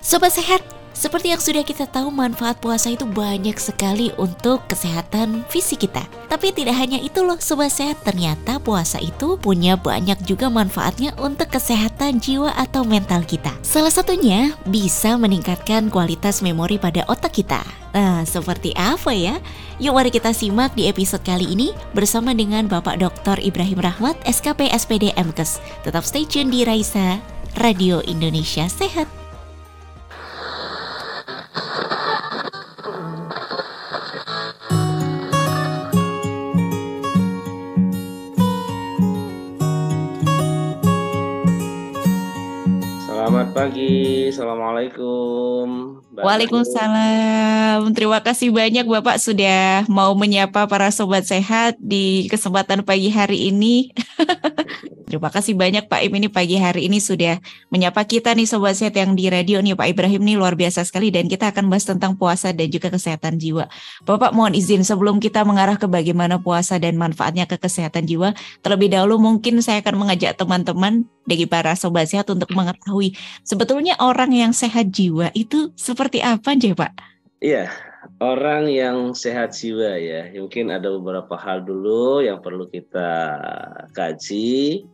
Sobat sehat, seperti yang sudah kita tahu manfaat puasa itu banyak sekali untuk kesehatan fisik kita. Tapi tidak hanya itu loh sobat sehat, ternyata puasa itu punya banyak juga manfaatnya untuk kesehatan jiwa atau mental kita. Salah satunya bisa meningkatkan kualitas memori pada otak kita. Nah, seperti apa ya? Yuk mari kita simak di episode kali ini bersama dengan Bapak Dr. Ibrahim Rahmat, SKP SPD MKes. Tetap stay tune di Raisa, Radio Indonesia Sehat. Pagi, assalamualaikum. Waalaikumsalam. Terima kasih banyak Bapak sudah mau menyapa para sobat sehat di kesempatan pagi hari ini. Terima kasih banyak Pak Im ini pagi hari ini sudah menyapa kita nih sobat sehat yang di radio nih Pak Ibrahim nih luar biasa sekali dan kita akan bahas tentang puasa dan juga kesehatan jiwa. Bapak mohon izin sebelum kita mengarah ke bagaimana puasa dan manfaatnya ke kesehatan jiwa, terlebih dahulu mungkin saya akan mengajak teman-teman dari para sobat sehat untuk mengetahui sebetulnya orang yang sehat jiwa itu seperti apa aja Pak? Iya, orang yang sehat jiwa ya, mungkin ada beberapa hal dulu yang perlu kita kaji.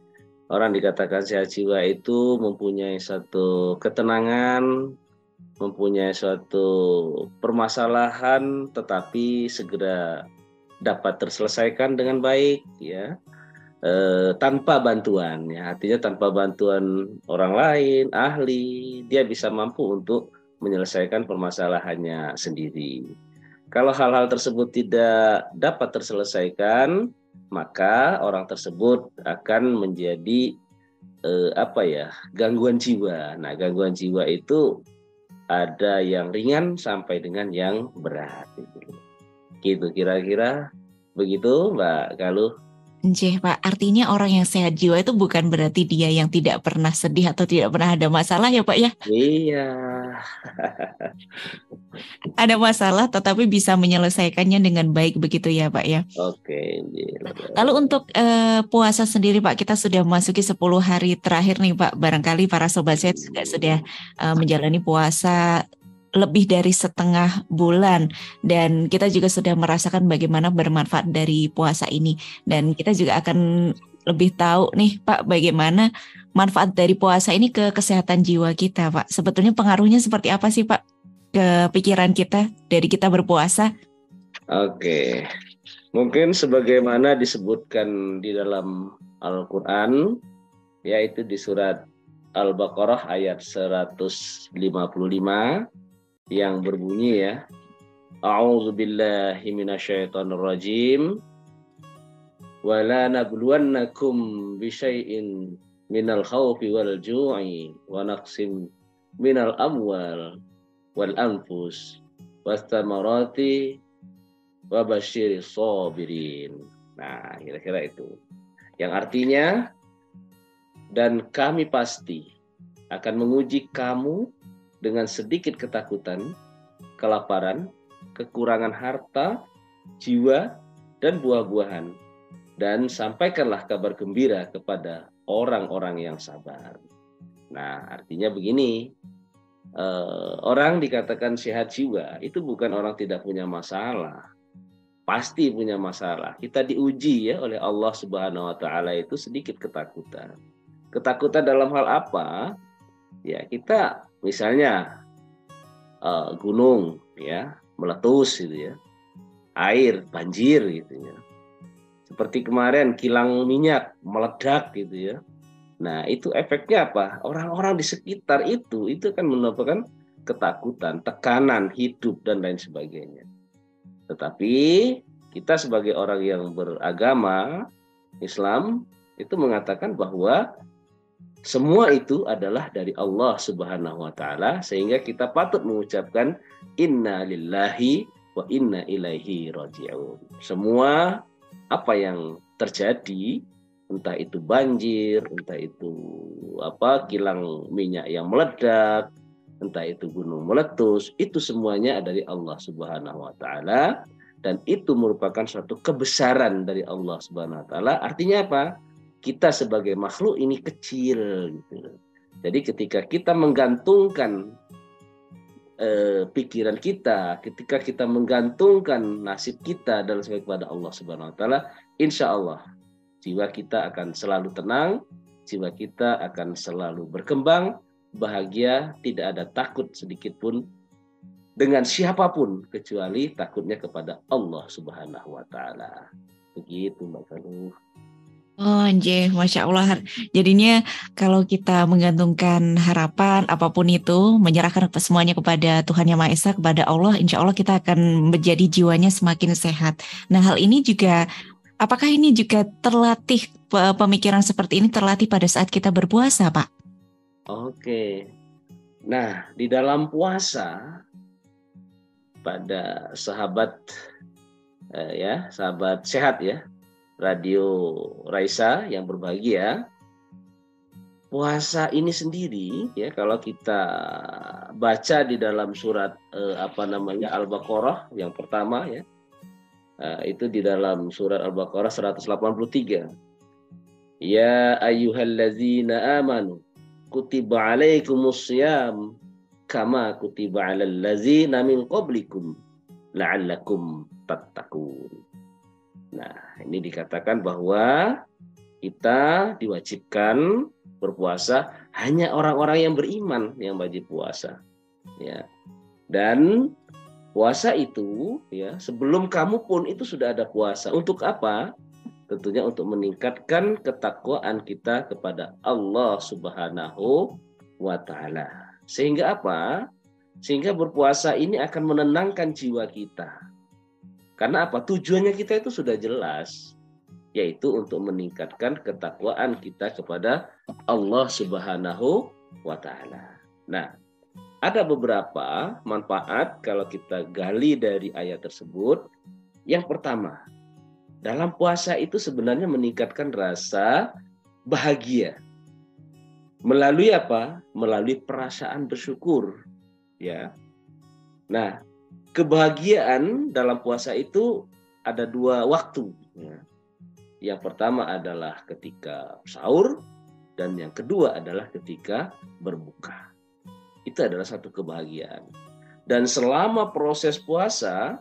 Orang dikatakan sehat jiwa itu mempunyai satu ketenangan, mempunyai suatu permasalahan tetapi segera dapat terselesaikan dengan baik ya e, tanpa bantuan ya artinya tanpa bantuan orang lain ahli dia bisa mampu untuk menyelesaikan permasalahannya sendiri kalau hal-hal tersebut tidak dapat terselesaikan maka orang tersebut akan menjadi eh, apa ya gangguan jiwa. Nah gangguan jiwa itu ada yang ringan sampai dengan yang berat. Gitu kira-kira begitu Mbak Galuh. Njeh Pak, artinya orang yang sehat jiwa itu bukan berarti dia yang tidak pernah sedih atau tidak pernah ada masalah ya Pak ya? Iya. ada masalah tetapi bisa menyelesaikannya dengan baik begitu ya Pak ya? Oke. Lalu untuk uh, puasa sendiri Pak, kita sudah memasuki 10 hari terakhir nih Pak. Barangkali para sobat sehat juga sudah uh, menjalani puasa lebih dari setengah bulan dan kita juga sudah merasakan bagaimana bermanfaat dari puasa ini dan kita juga akan lebih tahu nih Pak bagaimana manfaat dari puasa ini ke kesehatan jiwa kita Pak. Sebetulnya pengaruhnya seperti apa sih Pak ke pikiran kita dari kita berpuasa? Oke. Mungkin sebagaimana disebutkan di dalam Al-Qur'an yaitu di surat Al-Baqarah ayat 155 yang berbunyi ya. A'udzu billahi minasyaitonir rajim. Wa la nabluwannakum bi syai'in minal khawfi wal ju'i wa naqsim minal amwal wal anfus was tamarati wa basyiris sabirin. Nah, kira-kira itu. Yang artinya dan kami pasti akan menguji kamu dengan sedikit ketakutan, kelaparan, kekurangan harta, jiwa, dan buah-buahan. Dan sampaikanlah kabar gembira kepada orang-orang yang sabar. Nah, artinya begini, eh, orang dikatakan sehat jiwa itu bukan orang tidak punya masalah. Pasti punya masalah. Kita diuji ya oleh Allah Subhanahu wa taala itu sedikit ketakutan. Ketakutan dalam hal apa? Ya, kita misalnya uh, gunung ya meletus gitu ya. Air banjir gitu ya. Seperti kemarin kilang minyak meledak gitu ya. Nah itu efeknya apa? Orang-orang di sekitar itu itu kan menyebabkan ketakutan tekanan hidup dan lain sebagainya. Tetapi kita sebagai orang yang beragama Islam itu mengatakan bahwa semua itu adalah dari Allah Subhanahu wa taala sehingga kita patut mengucapkan inna lillahi wa inna ilaihi raji'un. Semua apa yang terjadi entah itu banjir, entah itu apa kilang minyak yang meledak, entah itu gunung meletus, itu semuanya dari Allah Subhanahu wa taala dan itu merupakan suatu kebesaran dari Allah Subhanahu wa taala. Artinya apa? Kita sebagai makhluk ini kecil gitu. Jadi ketika kita menggantungkan eh, pikiran kita, ketika kita menggantungkan nasib kita dalam sebaik kepada Allah Subhanahu wa taala, insya Allah jiwa kita akan selalu tenang, jiwa kita akan selalu berkembang, bahagia, tidak ada takut sedikit pun dengan siapa pun kecuali takutnya kepada Allah Subhanahu wa taala. Begitu Mbak. Oh, anjir, Masya Allah. Jadinya kalau kita menggantungkan harapan apa pun itu, menyerahkan semuanya kepada Tuhan Yang Maha Esa, kepada Allah, insya Allah kita akan menjadi jiwanya semakin sehat. Nah, hal ini juga, apakah ini juga terlatih, pemikiran seperti ini terlatih pada saat kita berpuasa, Pak? Oke. Nah, di dalam puasa, pada sahabat, eh, ya, sahabat sehat ya, Radio Raisa yang berbahagia, puasa ini sendiri ya kalau kita baca di dalam surat eh, apa namanya Al-Baqarah yang pertama ya. Eh, itu di dalam surat Al-Baqarah 183. Ya ayyuhallazina amanu kutiba alaikumus syiyam kama kutiba alal ladzina min qablikum la'allakum tattaqun. Nah, ini dikatakan bahwa kita diwajibkan berpuasa hanya orang-orang yang beriman yang wajib puasa. Ya. Dan puasa itu ya, sebelum kamu pun itu sudah ada puasa. Untuk apa? Tentunya untuk meningkatkan ketakwaan kita kepada Allah Subhanahu wa taala. Sehingga apa? Sehingga berpuasa ini akan menenangkan jiwa kita karena apa? Tujuannya kita itu sudah jelas, yaitu untuk meningkatkan ketakwaan kita kepada Allah Subhanahu wa taala. Nah, ada beberapa manfaat kalau kita gali dari ayat tersebut. Yang pertama, dalam puasa itu sebenarnya meningkatkan rasa bahagia. Melalui apa? Melalui perasaan bersyukur. Ya. Nah, kebahagiaan dalam puasa itu ada dua waktu. Ya. Yang pertama adalah ketika sahur dan yang kedua adalah ketika berbuka. Itu adalah satu kebahagiaan. Dan selama proses puasa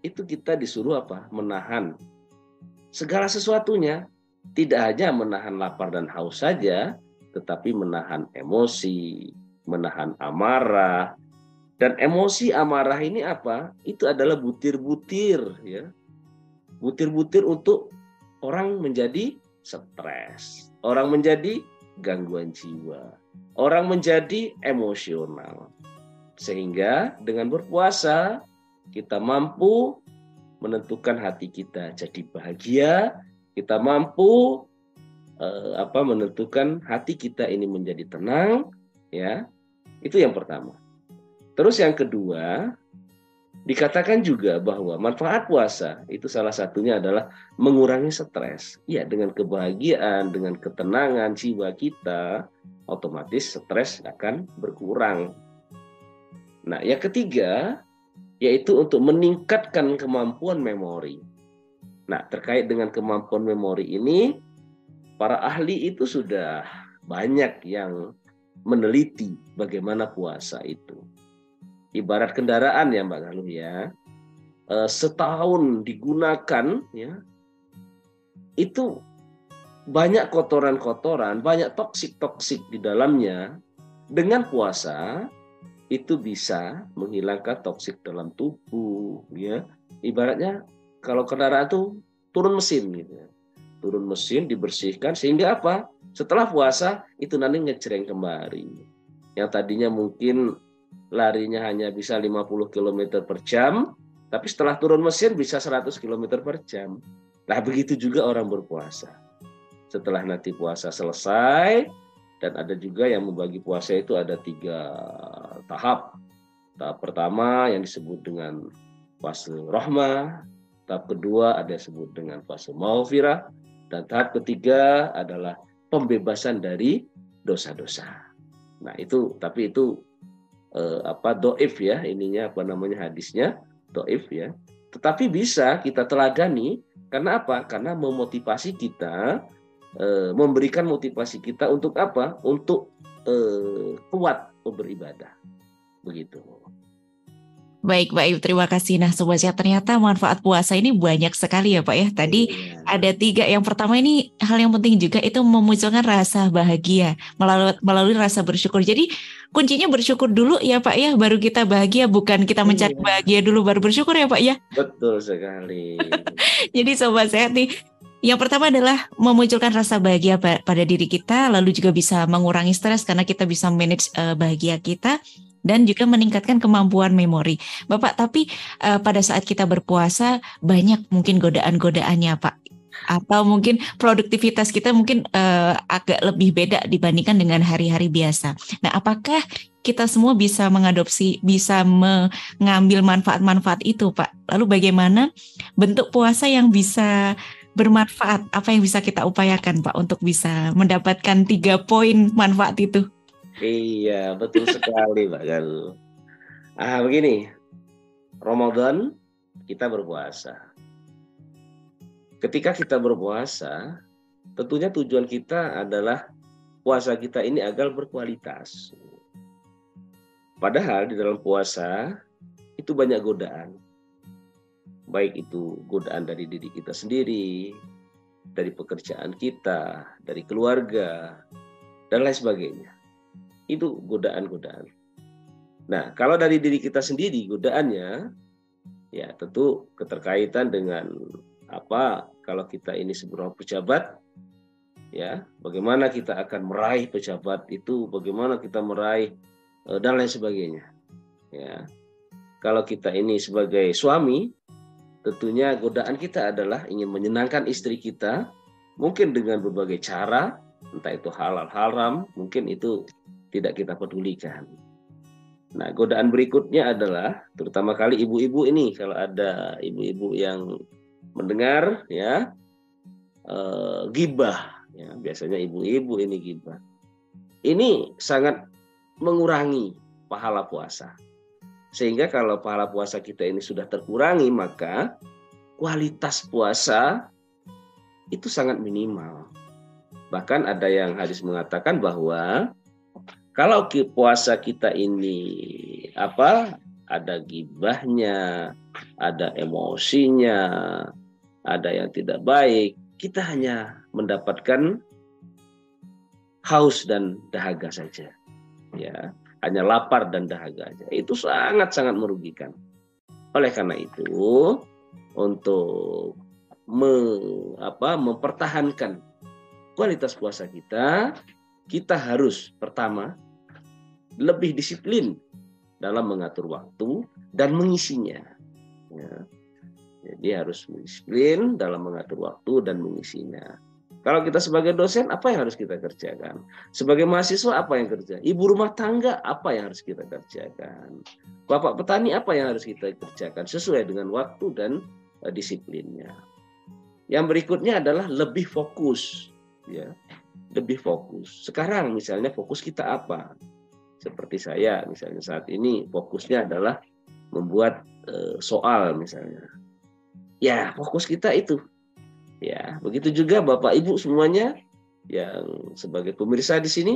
itu kita disuruh apa? Menahan segala sesuatunya. Tidak hanya menahan lapar dan haus saja, tetapi menahan emosi, menahan amarah, dan emosi amarah ini apa? Itu adalah butir-butir ya. Butir-butir untuk orang menjadi stres, orang menjadi gangguan jiwa, orang menjadi emosional. Sehingga dengan berpuasa kita mampu menentukan hati kita jadi bahagia, kita mampu eh, apa menentukan hati kita ini menjadi tenang, ya. Itu yang pertama. Terus yang kedua, dikatakan juga bahwa manfaat puasa itu salah satunya adalah mengurangi stres. Ya, dengan kebahagiaan, dengan ketenangan jiwa kita, otomatis stres akan berkurang. Nah, yang ketiga yaitu untuk meningkatkan kemampuan memori. Nah, terkait dengan kemampuan memori ini, para ahli itu sudah banyak yang meneliti bagaimana puasa itu ibarat kendaraan ya Mbak Galuh ya eh, setahun digunakan ya itu banyak kotoran-kotoran, banyak toksik-toksik di dalamnya. Dengan puasa itu bisa menghilangkan toksik dalam tubuh, ya. Ibaratnya kalau kendaraan itu turun mesin gitu. Ya. Turun mesin dibersihkan sehingga apa? Setelah puasa itu nanti ngejreng kembali. Yang tadinya mungkin larinya hanya bisa 50 km per jam, tapi setelah turun mesin bisa 100 km per jam. Nah begitu juga orang berpuasa. Setelah nanti puasa selesai, dan ada juga yang membagi puasa itu ada tiga tahap. Tahap pertama yang disebut dengan fase rahmah, tahap kedua ada yang disebut dengan fase maufirah, dan tahap ketiga adalah pembebasan dari dosa-dosa. Nah itu, tapi itu eh, apa doif ya ininya apa namanya hadisnya doif ya. Tetapi bisa kita teladani karena apa? Karena memotivasi kita eh, memberikan motivasi kita untuk apa? Untuk eh, kuat beribadah Begitu. Baik, Pak terima kasih. Nah, Sobat Sehat, ternyata manfaat puasa ini banyak sekali ya Pak ya. Tadi iya. ada tiga. Yang pertama ini hal yang penting juga itu memunculkan rasa bahagia melalui, melalui rasa bersyukur. Jadi kuncinya bersyukur dulu ya Pak ya, baru kita bahagia. Bukan kita mencari iya. bahagia dulu baru bersyukur ya Pak ya. Betul sekali. Jadi Sobat Sehat nih, yang pertama adalah memunculkan rasa bahagia pada diri kita, lalu juga bisa mengurangi stres karena kita bisa manage uh, bahagia kita dan juga meningkatkan kemampuan memori. Bapak, tapi uh, pada saat kita berpuasa banyak mungkin godaan-godaannya, Pak. Atau mungkin produktivitas kita mungkin uh, agak lebih beda dibandingkan dengan hari-hari biasa. Nah, apakah kita semua bisa mengadopsi, bisa mengambil manfaat-manfaat itu, Pak? Lalu bagaimana bentuk puasa yang bisa bermanfaat? Apa yang bisa kita upayakan, Pak, untuk bisa mendapatkan tiga poin manfaat itu? Iya, betul sekali, Mbak Galuh. Ah, begini. Ramadan kita berpuasa. Ketika kita berpuasa, tentunya tujuan kita adalah puasa kita ini agar berkualitas. Padahal di dalam puasa itu banyak godaan. Baik itu godaan dari diri kita sendiri, dari pekerjaan kita, dari keluarga, dan lain sebagainya. Itu godaan-godaan. Nah, kalau dari diri kita sendiri godaannya ya tentu keterkaitan dengan apa kalau kita ini sebuah pejabat ya bagaimana kita akan meraih pejabat itu bagaimana kita meraih e, dan lain sebagainya ya kalau kita ini sebagai suami tentunya godaan kita adalah ingin menyenangkan istri kita mungkin dengan berbagai cara entah itu halal haram mungkin itu tidak kita pedulikan. Nah, godaan berikutnya adalah terutama kali ibu-ibu ini kalau ada ibu-ibu yang mendengar ya eh, gibah ya biasanya ibu-ibu ini gibah. Ini sangat mengurangi pahala puasa. Sehingga kalau pahala puasa kita ini sudah terkurangi maka kualitas puasa itu sangat minimal. Bahkan ada yang hadis mengatakan bahwa kalau puasa kita ini apa ada gibahnya, ada emosinya, ada yang tidak baik, kita hanya mendapatkan haus dan dahaga saja. Ya, hanya lapar dan dahaga saja. Itu sangat-sangat merugikan. Oleh karena itu, untuk me, apa, mempertahankan kualitas puasa kita, kita harus pertama lebih disiplin dalam mengatur waktu dan mengisinya. Ya. Jadi harus disiplin dalam mengatur waktu dan mengisinya. Kalau kita sebagai dosen, apa yang harus kita kerjakan? Sebagai mahasiswa, apa yang kerja? Ibu rumah tangga, apa yang harus kita kerjakan? Bapak petani, apa yang harus kita kerjakan? Sesuai dengan waktu dan uh, disiplinnya. Yang berikutnya adalah lebih fokus. ya Lebih fokus. Sekarang misalnya fokus kita apa? Seperti saya misalnya saat ini fokusnya adalah membuat e, soal misalnya. Ya fokus kita itu. Ya begitu juga bapak ibu semuanya yang sebagai pemirsa di sini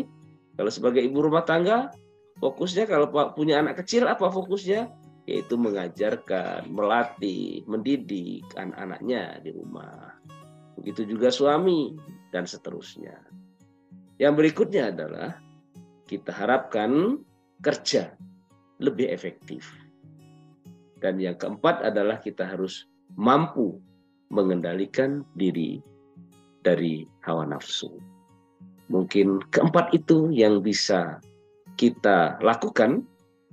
kalau sebagai ibu rumah tangga fokusnya kalau punya anak kecil apa fokusnya? Yaitu mengajarkan melatih mendidik anak-anaknya di rumah. Begitu juga suami dan seterusnya. Yang berikutnya adalah kita harapkan kerja lebih efektif. Dan yang keempat adalah kita harus mampu mengendalikan diri dari hawa nafsu. Mungkin keempat itu yang bisa kita lakukan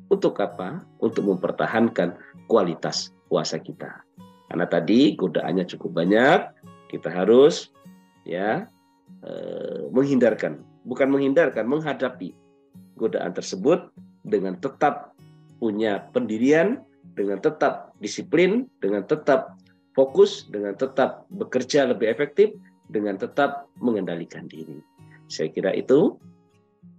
untuk apa? Untuk mempertahankan kualitas puasa kita. Karena tadi godaannya cukup banyak, kita harus ya eh, menghindarkan, bukan menghindarkan, menghadapi godaan tersebut dengan tetap punya pendirian, dengan tetap disiplin, dengan tetap fokus, dengan tetap bekerja lebih efektif, dengan tetap mengendalikan diri. Saya kira itu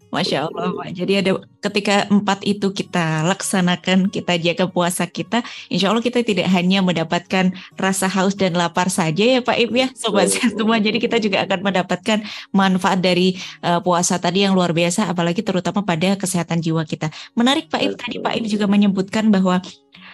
Masya Allah Pak. Jadi ada ketika empat itu kita laksanakan, kita jaga puasa kita, insya Allah kita tidak hanya mendapatkan rasa haus dan lapar saja ya Pak Ib ya, sobat sehat semua. Jadi kita juga akan mendapatkan manfaat dari uh, puasa tadi yang luar biasa, apalagi terutama pada kesehatan jiwa kita. Menarik Pak Ib tadi Pak Ib juga menyebutkan bahwa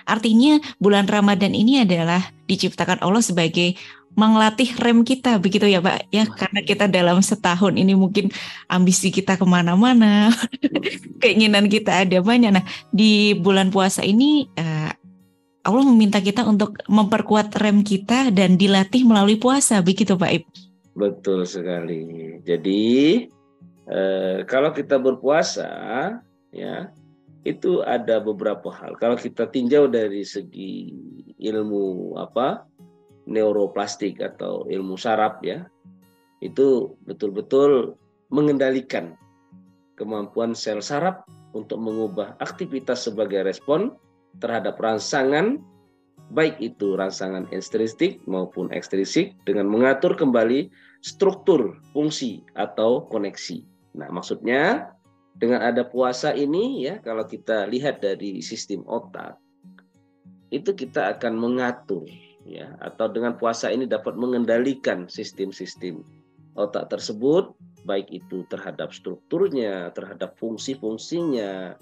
artinya bulan Ramadan ini adalah diciptakan Allah sebagai mengelatih rem kita begitu ya Pak? Ya karena kita dalam setahun ini mungkin ambisi kita ke mana-mana keinginan kita ada banyak. Nah di bulan puasa ini uh, Allah meminta kita untuk memperkuat rem kita dan dilatih melalui puasa begitu Pak Ib betul sekali. Jadi uh, kalau kita berpuasa ya itu ada beberapa hal. Kalau kita tinjau dari segi ilmu apa neuroplastik atau ilmu saraf ya itu betul-betul mengendalikan kemampuan sel saraf untuk mengubah aktivitas sebagai respon terhadap rangsangan baik itu rangsangan intrinsik maupun ekstrinsik dengan mengatur kembali struktur fungsi atau koneksi. Nah, maksudnya dengan ada puasa ini ya kalau kita lihat dari sistem otak itu kita akan mengatur ya atau dengan puasa ini dapat mengendalikan sistem-sistem otak tersebut baik itu terhadap strukturnya, terhadap fungsi-fungsinya,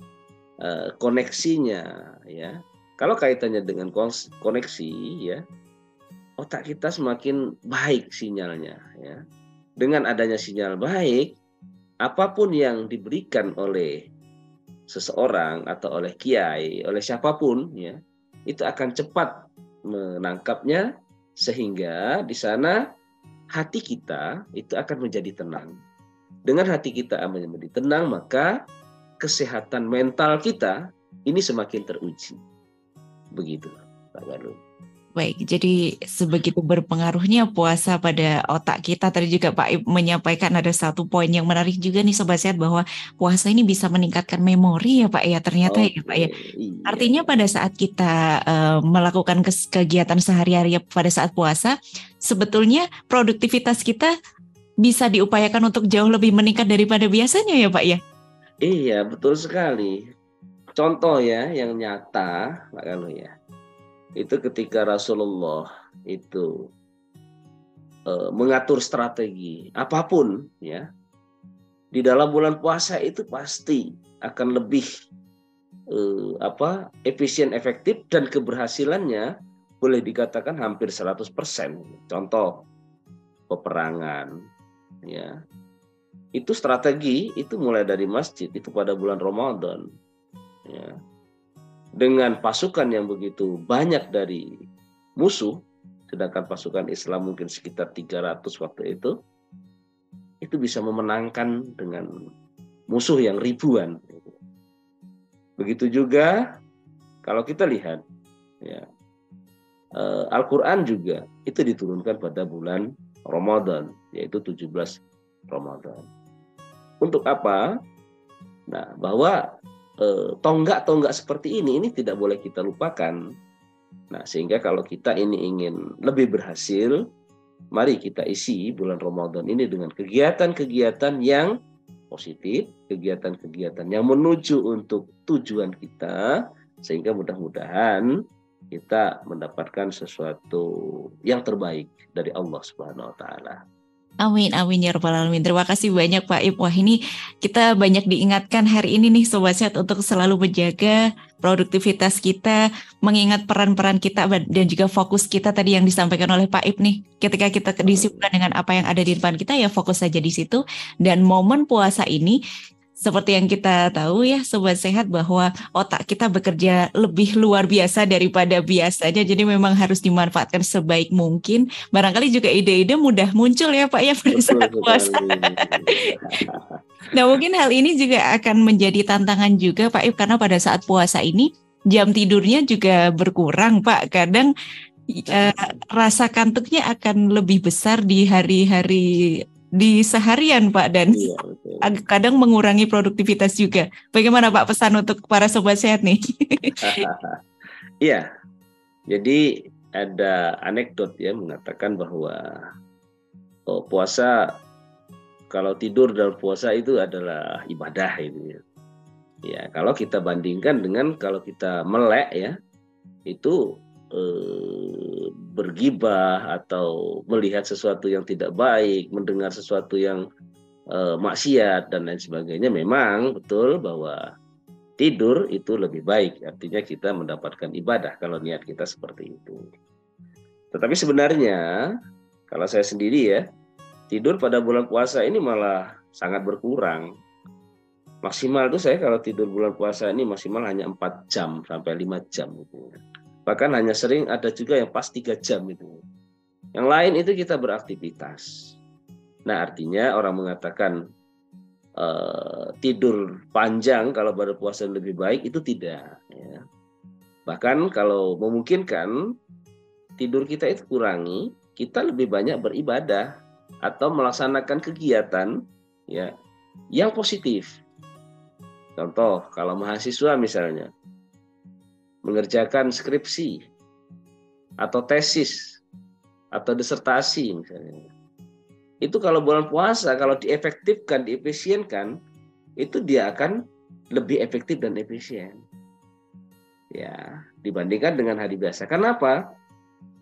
eh, koneksinya ya. Kalau kaitannya dengan koneksi ya, otak kita semakin baik sinyalnya ya. Dengan adanya sinyal baik, apa pun yang diberikan oleh seseorang atau oleh kiai, oleh siapa pun ya, itu akan cepat menangkapnya sehingga di sana hati kita itu akan menjadi tenang. Dengan hati kita menjadi tenang, maka kesehatan mental kita ini semakin teruji. Begitu, Pak Galuh. Baik, jadi sebegitu berpengaruhnya puasa pada otak kita. Tadi juga Pak Ib menyampaikan ada satu poin yang menarik juga nih Sobat Sehat bahwa puasa ini bisa meningkatkan memori ya Pak ya ternyata okay. ya Pak ya. Iya. Artinya pada saat kita uh, melakukan kegiatan sehari-hari pada saat puasa, sebetulnya produktivitas kita bisa diupayakan untuk jauh lebih meningkat daripada biasanya ya Pak ya. Iya, betul sekali. Contoh ya yang nyata Pak Galuh ya itu ketika Rasulullah itu uh, mengatur strategi apa pun ya di dalam bulan puasa itu pasti akan lebih uh, apa efisien efektif dan keberhasilannya boleh dikatakan hampir 100%. Contoh peperangan ya. Itu strategi itu mulai dari masjid itu pada bulan Ramadan ya dengan pasukan yang begitu banyak dari musuh, sedangkan pasukan Islam mungkin sekitar 300 waktu itu, itu bisa memenangkan dengan musuh yang ribuan. Begitu juga kalau kita lihat, ya, eh, Al-Quran juga itu diturunkan pada bulan Ramadan, yaitu 17 Ramadan. Untuk apa? Nah, bahwa tonggak-tonggak seperti ini ini tidak boleh kita lupakan. Nah, sehingga kalau kita ini ingin lebih berhasil, mari kita isi bulan Ramadan ini dengan kegiatan-kegiatan yang positif, kegiatan-kegiatan yang menuju untuk tujuan kita sehingga mudah-mudahan kita mendapatkan sesuatu yang terbaik dari Allah Subhanahu wa taala. Amin, amin ya rabbal alamin. Terima kasih banyak Pak Ip. Wah ini kita banyak diingatkan hari ini nih Sobat Sehat untuk selalu menjaga produktivitas kita, mengingat peran-peran kita dan juga fokus kita tadi yang disampaikan oleh Pak Ip nih. Ketika kita disiplin dengan apa yang ada di depan kita ya fokus saja di situ. Dan momen puasa ini seperti yang kita tahu ya sobat sehat bahwa otak kita bekerja lebih luar biasa daripada biasanya. Jadi memang harus dimanfaatkan sebaik mungkin. Barangkali juga ide-ide mudah muncul ya Pak ya pada saat puasa. Nah mungkin hal ini juga akan menjadi tantangan juga Pak Ip karena pada saat puasa ini jam tidurnya juga berkurang Pak. Kadang uh, rasa kantuknya akan lebih besar di hari-hari di seharian Pak dan iya, kadang mengurangi produktivitas juga. Bagaimana Pak pesan untuk para sobat sehat nih? Iya, jadi ada anekdot ya mengatakan bahwa oh, puasa kalau tidur dalam puasa itu adalah ibadah itu ya. Ya, kalau kita bandingkan dengan kalau kita melek ya, itu eh, bergibah atau melihat sesuatu yang tidak baik, mendengar sesuatu yang eh, maksiat dan lain sebagainya, memang betul bahwa tidur itu lebih baik. Artinya kita mendapatkan ibadah kalau niat kita seperti itu. Tetapi sebenarnya kalau saya sendiri ya, tidur pada bulan puasa ini malah sangat berkurang maksimal tuh saya kalau tidur bulan puasa ini maksimal hanya 4 jam sampai 5 jam. Bahkan hanya sering ada juga yang pas 3 jam itu. Yang lain itu kita beraktivitas. Nah, artinya orang mengatakan uh, tidur panjang kalau pada puasa lebih baik itu tidak ya. Bahkan kalau memungkinkan tidur kita itu kurangi, kita lebih banyak beribadah atau melaksanakan kegiatan ya yang positif Contoh, kalau mahasiswa misalnya mengerjakan skripsi atau tesis atau disertasi misalnya. Itu kalau bulan puasa, kalau diefektifkan, diefisienkan, itu dia akan lebih efektif dan efisien. Ya, dibandingkan dengan hari biasa. Kenapa?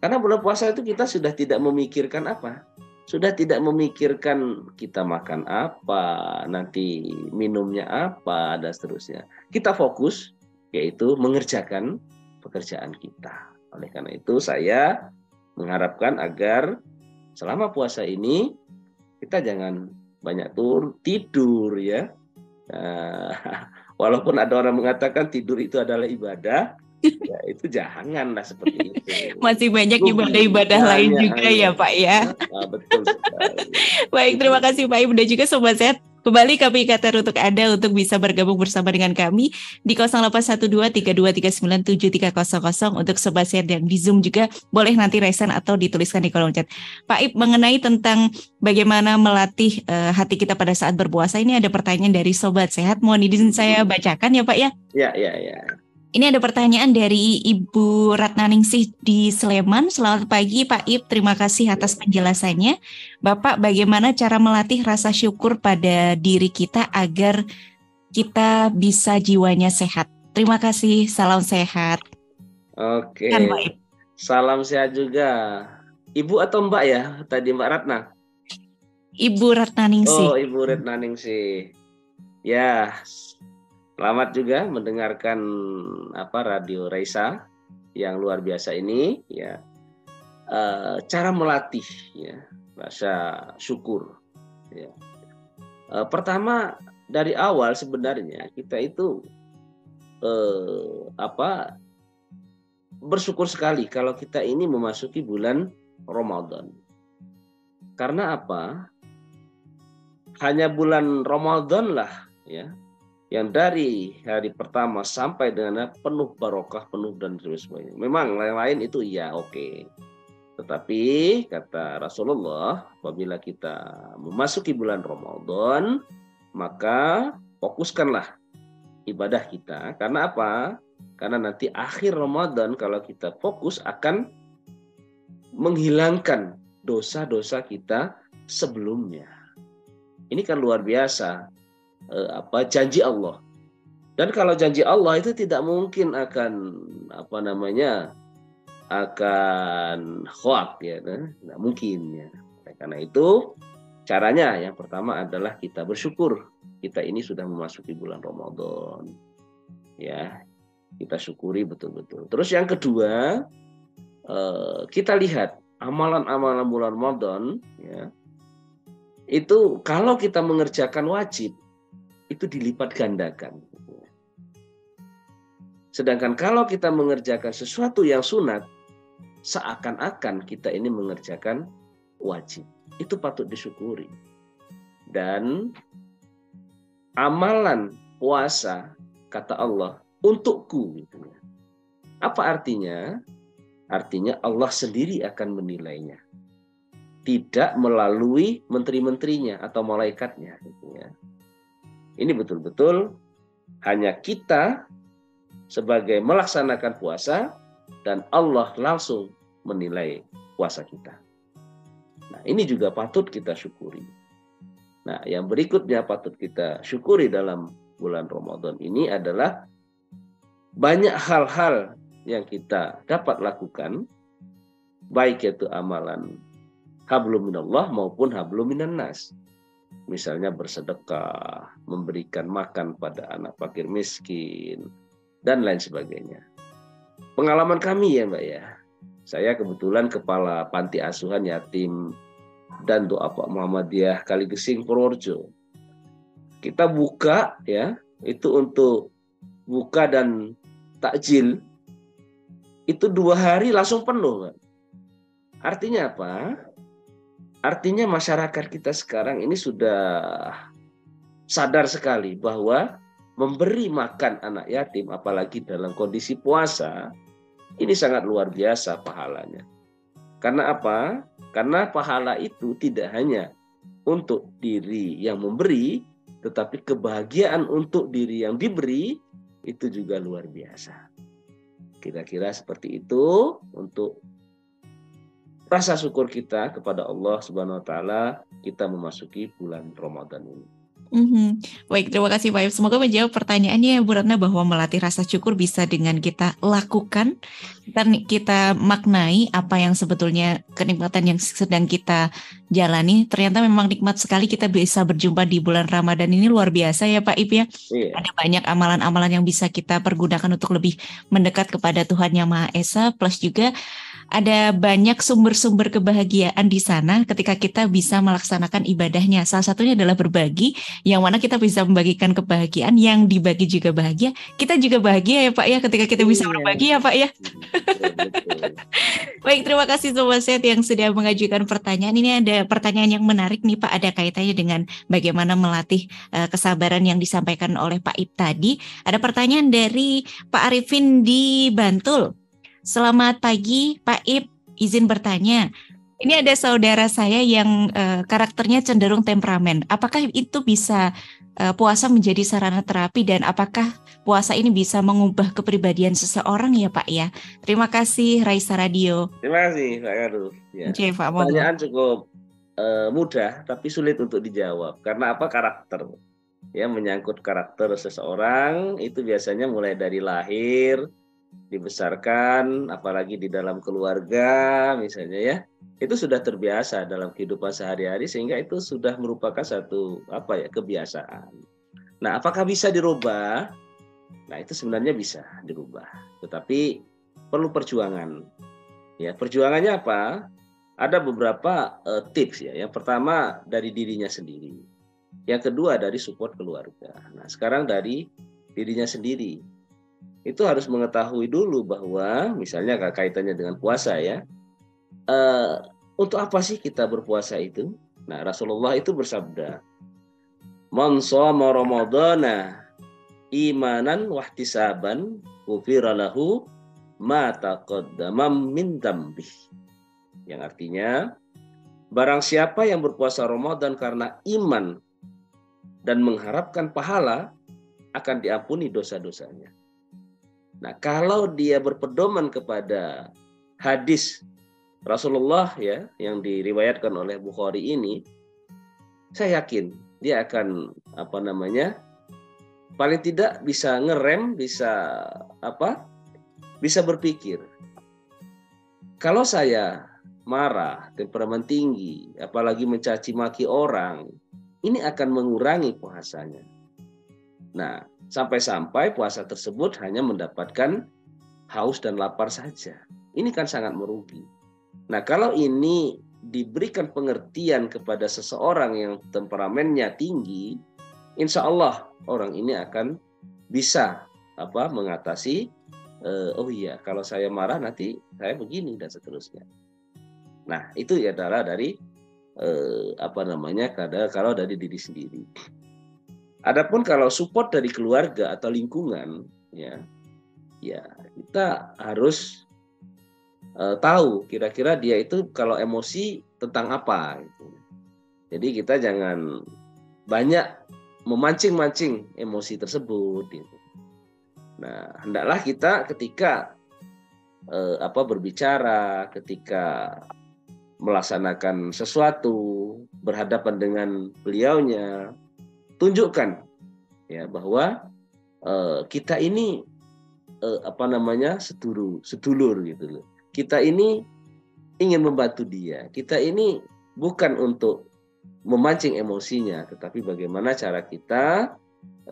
Karena bulan puasa itu kita sudah tidak memikirkan apa? sudah tidak memikirkan kita makan apa, nanti minumnya apa, dan seterusnya. Kita fokus yaitu mengerjakan pekerjaan kita. Oleh karena itu saya mengharapkan agar selama puasa ini kita jangan banyak tur tidur ya. Nah, walaupun ada orang mengatakan tidur itu adalah ibadah, ya itu janganlah seperti itu. Masih banyak ibadah-ibadah lain juga ya Pak ya. Nah, betul Baik, terima kasih Pak Ibu dan juga Sobat Sehat. Kembali kami kata untuk Anda untuk bisa bergabung bersama dengan kami di 081232397300 untuk Sobat Sehat yang di Zoom juga boleh nanti resen atau dituliskan di kolom chat. Pak Ib mengenai tentang bagaimana melatih uh, hati kita pada saat berpuasa ini ada pertanyaan dari Sobat Sehat. Mohon izin saya bacakan ya Pak ya. Ya, ya, ya. Ini ada pertanyaan dari Ibu Ratnaningsih di Sleman. Selamat pagi Pak Ib, terima kasih atas penjelasannya. Bapak, bagaimana cara melatih rasa syukur pada diri kita agar kita bisa jiwanya sehat? Terima kasih, salam sehat. Oke. Kan, Pak Ib. Salam sehat juga. Ibu atau Mbak ya tadi Mbak Ratna? Ibu Ratnaningsih. Oh, Ibu Ratnaningsih. Ya, Selamat juga mendengarkan apa radio Raisa yang luar biasa ini ya. E, cara melatih ya rasa syukur ya. E, pertama dari awal sebenarnya kita itu e, apa bersyukur sekali kalau kita ini memasuki bulan Ramadan. Karena apa? Hanya bulan Ramadan lah ya yang dari hari pertama sampai dengan penuh barokah, penuh dan sebagainya. Memang lain-lain itu ya oke. Okay. Tetapi kata Rasulullah, apabila kita memasuki bulan Ramadan, maka fokuskanlah ibadah kita. Karena apa? Karena nanti akhir Ramadan kalau kita fokus akan menghilangkan dosa-dosa kita sebelumnya. Ini kan luar biasa apa janji Allah. Dan kalau janji Allah itu tidak mungkin akan apa namanya akan hoak ya, tidak mungkin ya. Karena itu caranya yang pertama adalah kita bersyukur kita ini sudah memasuki bulan Ramadan. Ya, kita syukuri betul-betul. Terus yang kedua, eh, kita lihat amalan-amalan bulan Ramadan ya. Itu kalau kita mengerjakan wajib itu dilipat gandakan. Sedangkan kalau kita mengerjakan sesuatu yang sunat, seakan-akan kita ini mengerjakan wajib. Itu patut disyukuri. Dan amalan puasa, kata Allah, untukku. Gitu. Apa artinya? Artinya Allah sendiri akan menilainya. Tidak melalui menteri-menterinya atau malaikatnya. Gitu ya. Ini betul-betul hanya kita sebagai melaksanakan puasa dan Allah langsung menilai puasa kita. Nah, ini juga patut kita syukuri. Nah, yang berikutnya patut kita syukuri dalam bulan Ramadan ini adalah banyak hal-hal yang kita dapat lakukan baik itu amalan hablum minallah maupun hablum minan nas. Misalnya bersedekah, memberikan makan pada anak fakir miskin, dan lain sebagainya. Pengalaman kami ya Mbak ya, saya kebetulan kepala panti asuhan yatim dan doa Pak Muhammadiyah Kaligesing Purworejo. Kita buka ya, itu untuk buka dan takjil itu dua hari langsung penuh. Artinya apa? Artinya masyarakat kita sekarang ini sudah sadar sekali bahwa memberi makan anak yatim apalagi dalam kondisi puasa ini sangat luar biasa pahalanya. Karena apa? Karena pahala itu tidak hanya untuk diri yang memberi, tetapi kebahagiaan untuk diri yang diberi itu juga luar biasa. Kira-kira seperti itu untuk rasa syukur kita kepada Allah Subhanahu wa taala kita memasuki bulan Ramadan ini. Mm-hmm. Baik, terima kasih Pak Semoga menjawab pertanyaannya Bu Ratna bahwa melatih rasa syukur bisa dengan kita lakukan dan kita maknai apa yang sebetulnya kenikmatan yang sedang kita jalani. Ternyata memang nikmat sekali kita bisa berjumpa di bulan Ramadan ini luar biasa ya Pak Ip ya. Iya. Ada banyak amalan-amalan yang bisa kita pergunakan untuk lebih mendekat kepada Tuhan Yang Maha Esa plus juga ada banyak sumber-sumber kebahagiaan di sana ketika kita bisa melaksanakan ibadahnya. Salah satunya adalah berbagi, yang mana kita bisa membagikan kebahagiaan, yang dibagi juga bahagia. Kita juga bahagia ya Pak ya ketika kita bisa iya. berbagi ya Pak ya. Baik, terima kasih Sobat Set yang sudah mengajukan pertanyaan. Ini ada pertanyaan yang menarik nih Pak, ada kaitannya dengan bagaimana melatih uh, kesabaran yang disampaikan oleh Pak Ip tadi. Ada pertanyaan dari Pak Arifin di Bantul. Selamat pagi, Pak Ip. Izin bertanya. Ini ada saudara saya yang uh, karakternya cenderung temperamen. Apakah itu bisa uh, puasa menjadi sarana terapi dan apakah puasa ini bisa mengubah kepribadian seseorang ya Pak ya? Terima kasih Raisa Radio. Terima kasih Pak Garu. Ya. Oke, Pak, Pertanyaan cukup uh, mudah tapi sulit untuk dijawab. Karena apa karakter? Ya menyangkut karakter seseorang itu biasanya mulai dari lahir dibesarkan, apalagi di dalam keluarga misalnya ya, itu sudah terbiasa dalam kehidupan sehari-hari sehingga itu sudah merupakan satu apa ya kebiasaan. Nah, apakah bisa dirubah? Nah, itu sebenarnya bisa dirubah, tetapi perlu perjuangan. Ya, perjuangannya apa? Ada beberapa uh, tips ya. Yang pertama dari dirinya sendiri. Yang kedua dari support keluarga. Nah, sekarang dari dirinya sendiri itu harus mengetahui dulu bahwa misalnya kaitannya dengan puasa ya uh, untuk apa sih kita berpuasa itu? Nah Rasulullah itu bersabda man shoma ramadana imanan wahtisaban ghufira lahu ma taqaddama min dambi yang artinya barang siapa yang berpuasa Ramadan karena iman dan mengharapkan pahala akan diampuni dosa-dosanya Nah, kalau dia berpedoman kepada hadis Rasulullah ya yang diriwayatkan oleh Bukhari ini, saya yakin dia akan apa namanya? paling tidak bisa ngerem, bisa apa? bisa berpikir. Kalau saya marah, temperamen tinggi, apalagi mencaci maki orang, ini akan mengurangi puasanya. Nah, Sampai-sampai puasa tersebut hanya mendapatkan haus dan lapar saja. Ini kan sangat merugi. Nah, kalau ini diberikan pengertian kepada seseorang yang temperamennya tinggi, insya Allah orang ini akan bisa apa mengatasi uh, oh iya kalau saya marah nanti saya begini dan seterusnya. Nah itu adalah dari uh, apa namanya kalau dari diri sendiri. Adapun kalau support dari keluarga atau lingkungan, ya, ya kita harus uh, tahu kira-kira dia itu kalau emosi tentang apa. Gitu. Jadi kita jangan banyak memancing-mancing emosi tersebut. Gitu. Nah, hendaklah kita ketika uh, apa berbicara, ketika melaksanakan sesuatu berhadapan dengan beliaunya tunjukkan ya bahwa uh, kita ini uh, apa namanya sedulur sedulur gitu loh kita ini ingin membantu dia kita ini bukan untuk memancing emosinya tetapi bagaimana cara kita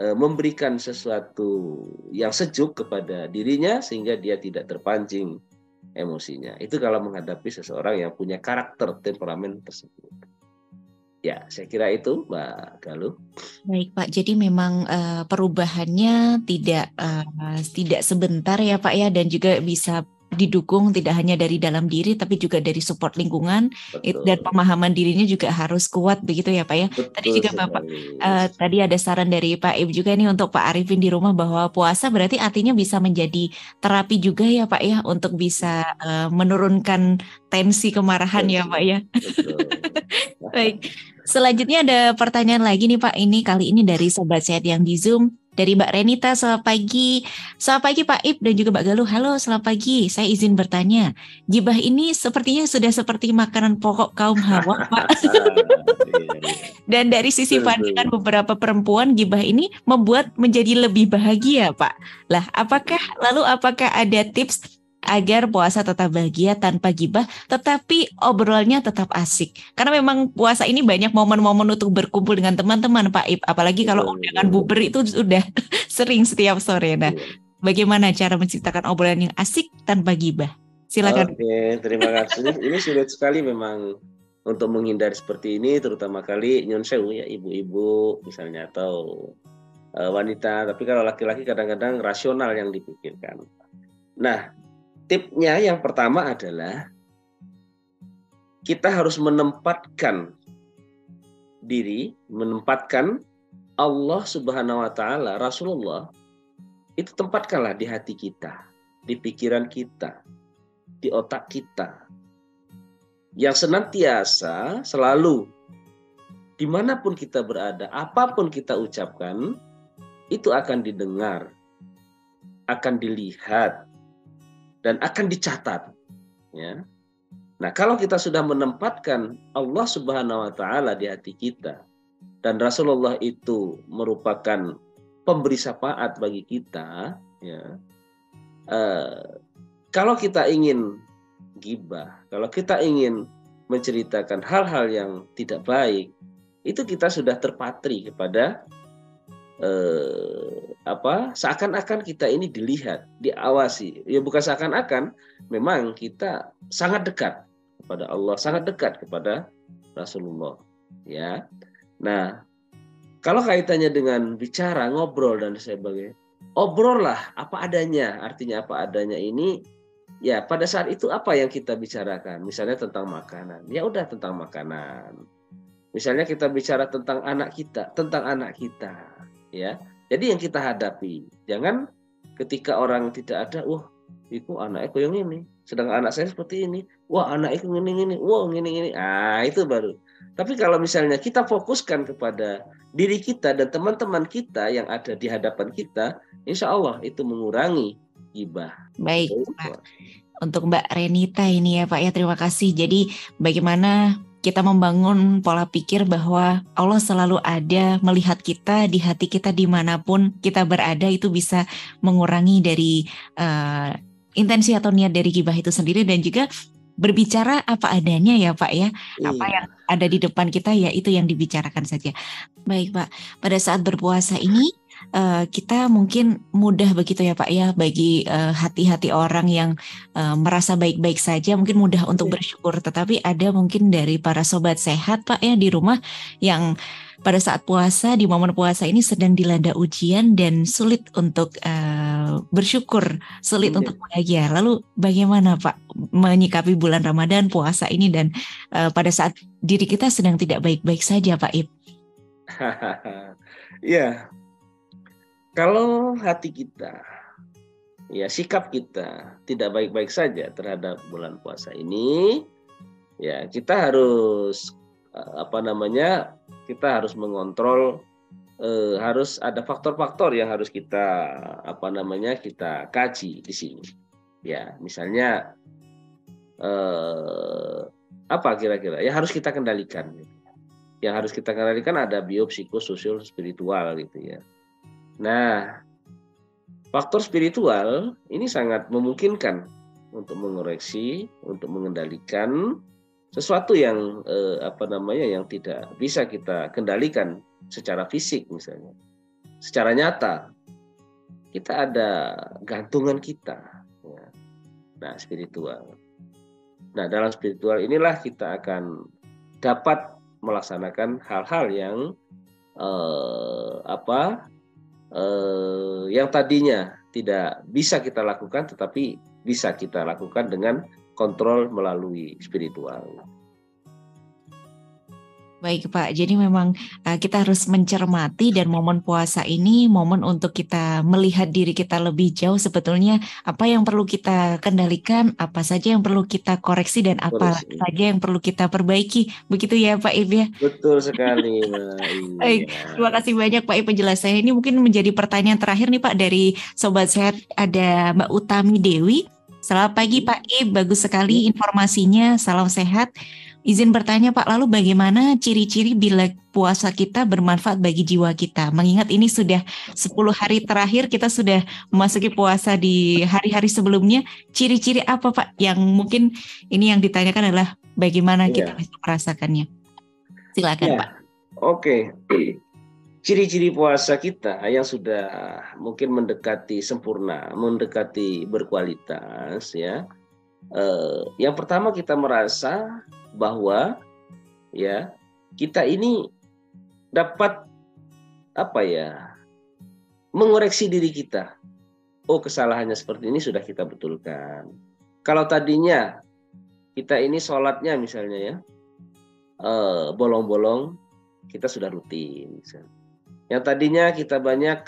uh, memberikan sesuatu yang sejuk kepada dirinya sehingga dia tidak terpancing emosinya. Itu kalau menghadapi seseorang yang punya karakter temperamen tersebut. Ya, saya kira itu, Mbak Galuh. Baik, Pak. Jadi memang uh, perubahannya tidak uh, tidak sebentar ya, Pak ya, dan juga bisa didukung tidak hanya dari dalam diri tapi juga dari support lingkungan Betul. dan pemahaman dirinya juga harus kuat begitu ya Pak ya. Betul tadi juga sekali. Bapak uh, tadi ada saran dari Pak Ibu juga ini untuk Pak Arifin di rumah bahwa puasa berarti artinya bisa menjadi terapi juga ya Pak ya untuk bisa uh, menurunkan tensi kemarahan Betul. ya Pak ya. Baik. Selanjutnya ada pertanyaan lagi nih Pak. Ini kali ini dari sobat sehat yang di Zoom dari Mbak Renita selamat pagi. Selamat pagi Pak Ip dan juga Mbak Galuh. Halo, selamat pagi. Saya izin bertanya. Gibah ini sepertinya sudah seperti makanan pokok kaum Hawa, Pak. dan dari sisi pandangan beberapa perempuan, gibah ini membuat menjadi lebih bahagia, Pak. Lah, apakah lalu apakah ada tips agar puasa tetap bahagia tanpa gibah, tetapi obrolannya tetap asik. Karena memang puasa ini banyak momen-momen untuk berkumpul dengan teman-teman, Pak Ip. Apalagi kalau undangan buber itu sudah sering setiap sore. Nah, bagaimana cara menciptakan obrolan yang asik tanpa gibah? Silakan. Oke, terima kasih. ini sulit sekali memang untuk menghindari seperti ini, terutama kali nyon sewu ya ibu-ibu misalnya atau uh, wanita. Tapi kalau laki-laki kadang-kadang rasional yang dipikirkan. Nah, tipnya yang pertama adalah kita harus menempatkan diri, menempatkan Allah Subhanahu wa taala, Rasulullah itu tempatkanlah di hati kita, di pikiran kita, di otak kita. Yang senantiasa selalu di mana pun kita berada, apa pun kita ucapkan, itu akan didengar, akan dilihat, dan akan dicatat. Ya. Nah, kalau kita sudah menempatkan Allah Subhanahu wa taala di hati kita dan Rasulullah itu merupakan pemberi syafaat bagi kita, ya. Uh, kalau kita ingin gibah, kalau kita ingin menceritakan hal-hal yang tidak baik, itu kita sudah terpatri kepada eh, apa seakan-akan kita ini dilihat, diawasi. Ya bukan seakan-akan, memang kita sangat dekat kepada Allah, sangat dekat kepada Rasulullah. Ya. Nah, kalau kaitannya dengan bicara, ngobrol dan sebagainya, obrol lah apa adanya. Artinya apa adanya ini ya pada saat itu apa yang kita bicarakan misalnya tentang makanan ya udah tentang makanan misalnya kita bicara tentang anak kita tentang anak kita ya. Jadi yang kita hadapi jangan ketika orang tidak ada wah itu anak aku yang ini sedang anak saya seperti ini. Wah anak itu ini ini wah ini ini ah itu baru. Tapi kalau misalnya kita fokuskan kepada diri kita dan teman-teman kita yang ada di hadapan kita insya Allah itu mengurangi ibah baik Pak. untuk Mbak Renita ini ya Pak ya. Terima kasih. Jadi bagaimana kita membangun pola pikir bahwa Allah selalu ada melihat kita di hati kita di mana pun kita berada itu bisa mengurangi dari uh, intensi atau niat dari gibah itu sendiri dan juga berbicara apa adanya ya Pak ya. Iya. Apa yang ada di depan kita ya itu yang dibicarakan saja. Baik Pak, pada saat berpuasa ini uh, kita mungkin mudah begitu ya Pak ya bagi uh, hati-hati orang yang uh, merasa baik-baik saja mungkin mudah untuk iya. bersyukur tetapi ada mungkin dari para sobat sehat Pak ya di rumah yang pada saat puasa di momen puasa ini sedang dilanda ujian dan sulit untuk uh, bersyukur, sulit hmm. untuk bahagia. Lalu bagaimana Pak menyikapi bulan Ramadan puasa ini dan uh, pada saat diri kita sedang tidak baik-baik saja Pak Ib? Ya, kalau hati kita, ya sikap kita tidak baik-baik saja terhadap bulan puasa ini, ya kita harus eh, apa namanya? Kita harus mengontrol eh, harus ada faktor-faktor yang harus kita apa namanya kita kaji di sini. Ya, misalnya eh, apa kira-kira yang harus kita kendalikan? Yang harus kita kendalikan ada biopsikososial spiritual gitu ya. Nah, faktor spiritual ini sangat memungkinkan untuk mengoreksi, untuk mengendalikan sesuatu yang eh, apa namanya yang tidak bisa kita kendalikan secara fisik misalnya, secara nyata kita ada gantungan kita. Ya. Nah, spiritual. Nah, dalam spiritual inilah kita akan dapat melaksanakan hal-hal yang eh, apa eh, yang tadinya tidak bisa kita lakukan tetapi bisa kita lakukan dengan kontrol melalui spiritual. Baik Pak, jadi memang uh, kita harus mencermati dan momen puasa ini momen untuk kita melihat diri kita lebih jauh sebetulnya apa yang perlu kita kendalikan, apa saja yang perlu kita koreksi dan apa Koreksi. saja yang perlu kita perbaiki. Begitu ya Pak Ib ya? Betul sekali. Baik, terima kasih banyak Pak Ib penjelasannya. Ini mungkin menjadi pertanyaan terakhir nih Pak dari Sobat Sehat ada Mbak Utami Dewi. Selamat pagi Pak Ib, bagus sekali informasinya. Salam sehat. Izin bertanya Pak, lalu bagaimana ciri-ciri bila puasa kita bermanfaat bagi jiwa kita? Mengingat ini sudah 10 hari terakhir kita sudah memasuki puasa di hari-hari sebelumnya, ciri-ciri apa Pak yang mungkin ini yang ditanyakan adalah bagaimana ya. kita bisa merasakannya? Silakan ya. Pak. Oke. Ciri-ciri puasa kita yang sudah mungkin mendekati sempurna, mendekati berkualitas ya. Eh, yang pertama kita merasa bahwa ya kita ini dapat apa ya mengoreksi diri kita. Oh kesalahannya seperti ini sudah kita betulkan. Kalau tadinya kita ini sholatnya misalnya ya eh, bolong-bolong kita sudah rutin. Misalnya. Yang tadinya kita banyak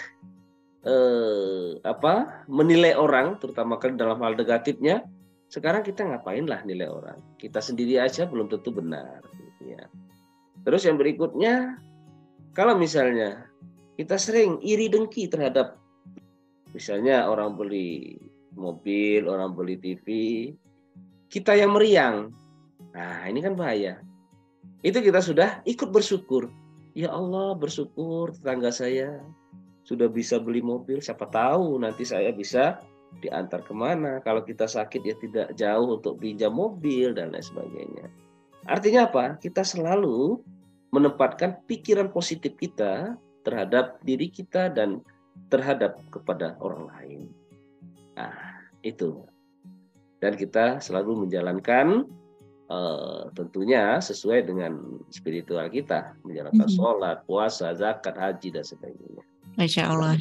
eh, apa menilai orang, terutama dalam hal negatifnya, sekarang kita ngapain lah nilai orang? Kita sendiri aja belum tentu benar. Gitu ya. Terus yang berikutnya, kalau misalnya kita sering iri dengki terhadap misalnya orang beli mobil, orang beli TV, kita yang meriang. Nah, ini kan bahaya. Itu kita sudah ikut bersyukur. Ya Allah, bersyukur tetangga saya sudah bisa beli mobil. Siapa tahu nanti saya bisa diantar ke mana. Kalau kita sakit ya tidak jauh untuk pinjam mobil dan lain sebagainya. Artinya apa? Kita selalu menempatkan pikiran positif kita terhadap diri kita dan terhadap kepada orang lain. Nah, itu. Dan kita selalu menjalankan uh, tentunya sesuai dengan spiritual kita, menjalankan mm -hmm. sholat, puasa, zakat, haji dan sebagainya. Masya Allah.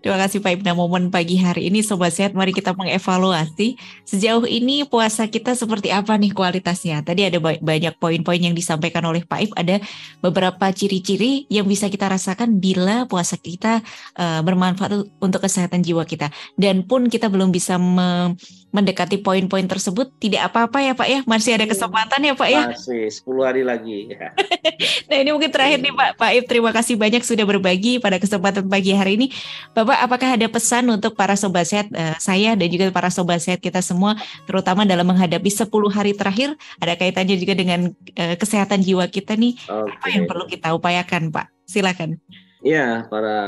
Terima kasih Pak Ibna momen pagi hari ini Sobat Sehat mari kita mengevaluasi sejauh ini puasa kita seperti apa nih kualitasnya. Tadi ada banyak poin-poin yang disampaikan oleh Pak Ib, ada beberapa ciri-ciri yang bisa kita rasakan bila puasa kita uh, bermanfaat untuk kesehatan jiwa kita. Dan pun kita belum bisa me mendekati poin-poin tersebut tidak apa-apa ya Pak ya. Masih ada kesempatan ya Pak ya. Masih 10 hari lagi. nah ini mungkin terakhir nih Pak. Pak Ib terima kasih banyak sudah berbagi pada kesempatan pagi hari ini. Bapak apakah ada pesan untuk para sobat sehat uh, saya dan juga para sobat sehat kita semua terutama dalam menghadapi 10 hari terakhir ada kaitannya juga dengan uh, kesehatan jiwa kita nih. Okay. Apa yang perlu kita upayakan Pak? Silakan. Ya, para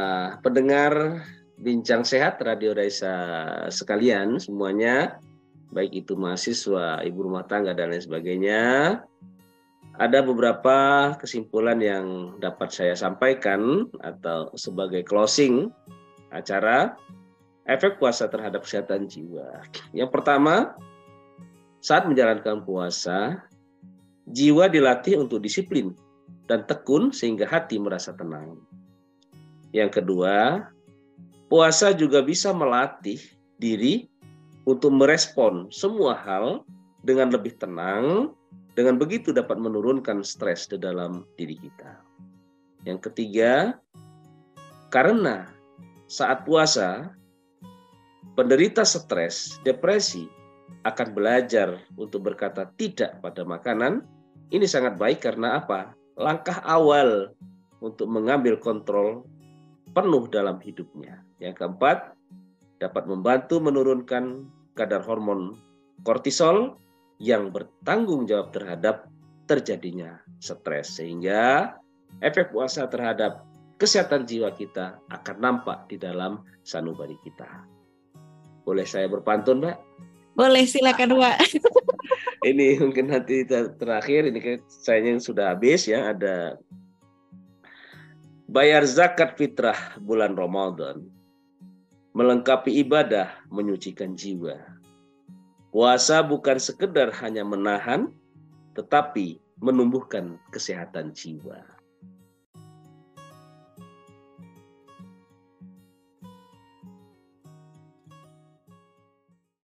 pendengar bincang sehat Radio Raisa sekalian semuanya, baik itu mahasiswa, ibu rumah tangga dan lain sebagainya. Ada beberapa kesimpulan yang dapat saya sampaikan atau sebagai closing acara efek puasa terhadap kesehatan jiwa. Yang pertama, saat menjalankan puasa, jiwa dilatih untuk disiplin dan tekun sehingga hati merasa tenang. Yang kedua, Puasa juga bisa melatih diri untuk merespon semua hal dengan lebih tenang, dengan begitu dapat menurunkan stres di dalam diri kita. Yang ketiga, karena saat puasa, penderita stres, depresi akan belajar untuk berkata tidak pada makanan. Ini sangat baik karena apa? Langkah awal untuk mengambil kontrol penuh dalam hidupnya. Yang keempat, dapat membantu menurunkan kadar hormon kortisol yang bertanggung jawab terhadap terjadinya stres sehingga efek puasa terhadap kesehatan jiwa kita akan nampak di dalam sanubari kita. Boleh saya berpantun, Mbak? Boleh, silakan, Pak. ini mungkin nanti terakhir ini saya yang sudah habis ya ada bayar zakat fitrah bulan Ramadan melengkapi ibadah menyucikan jiwa. Puasa bukan sekedar hanya menahan, tetapi menumbuhkan kesehatan jiwa.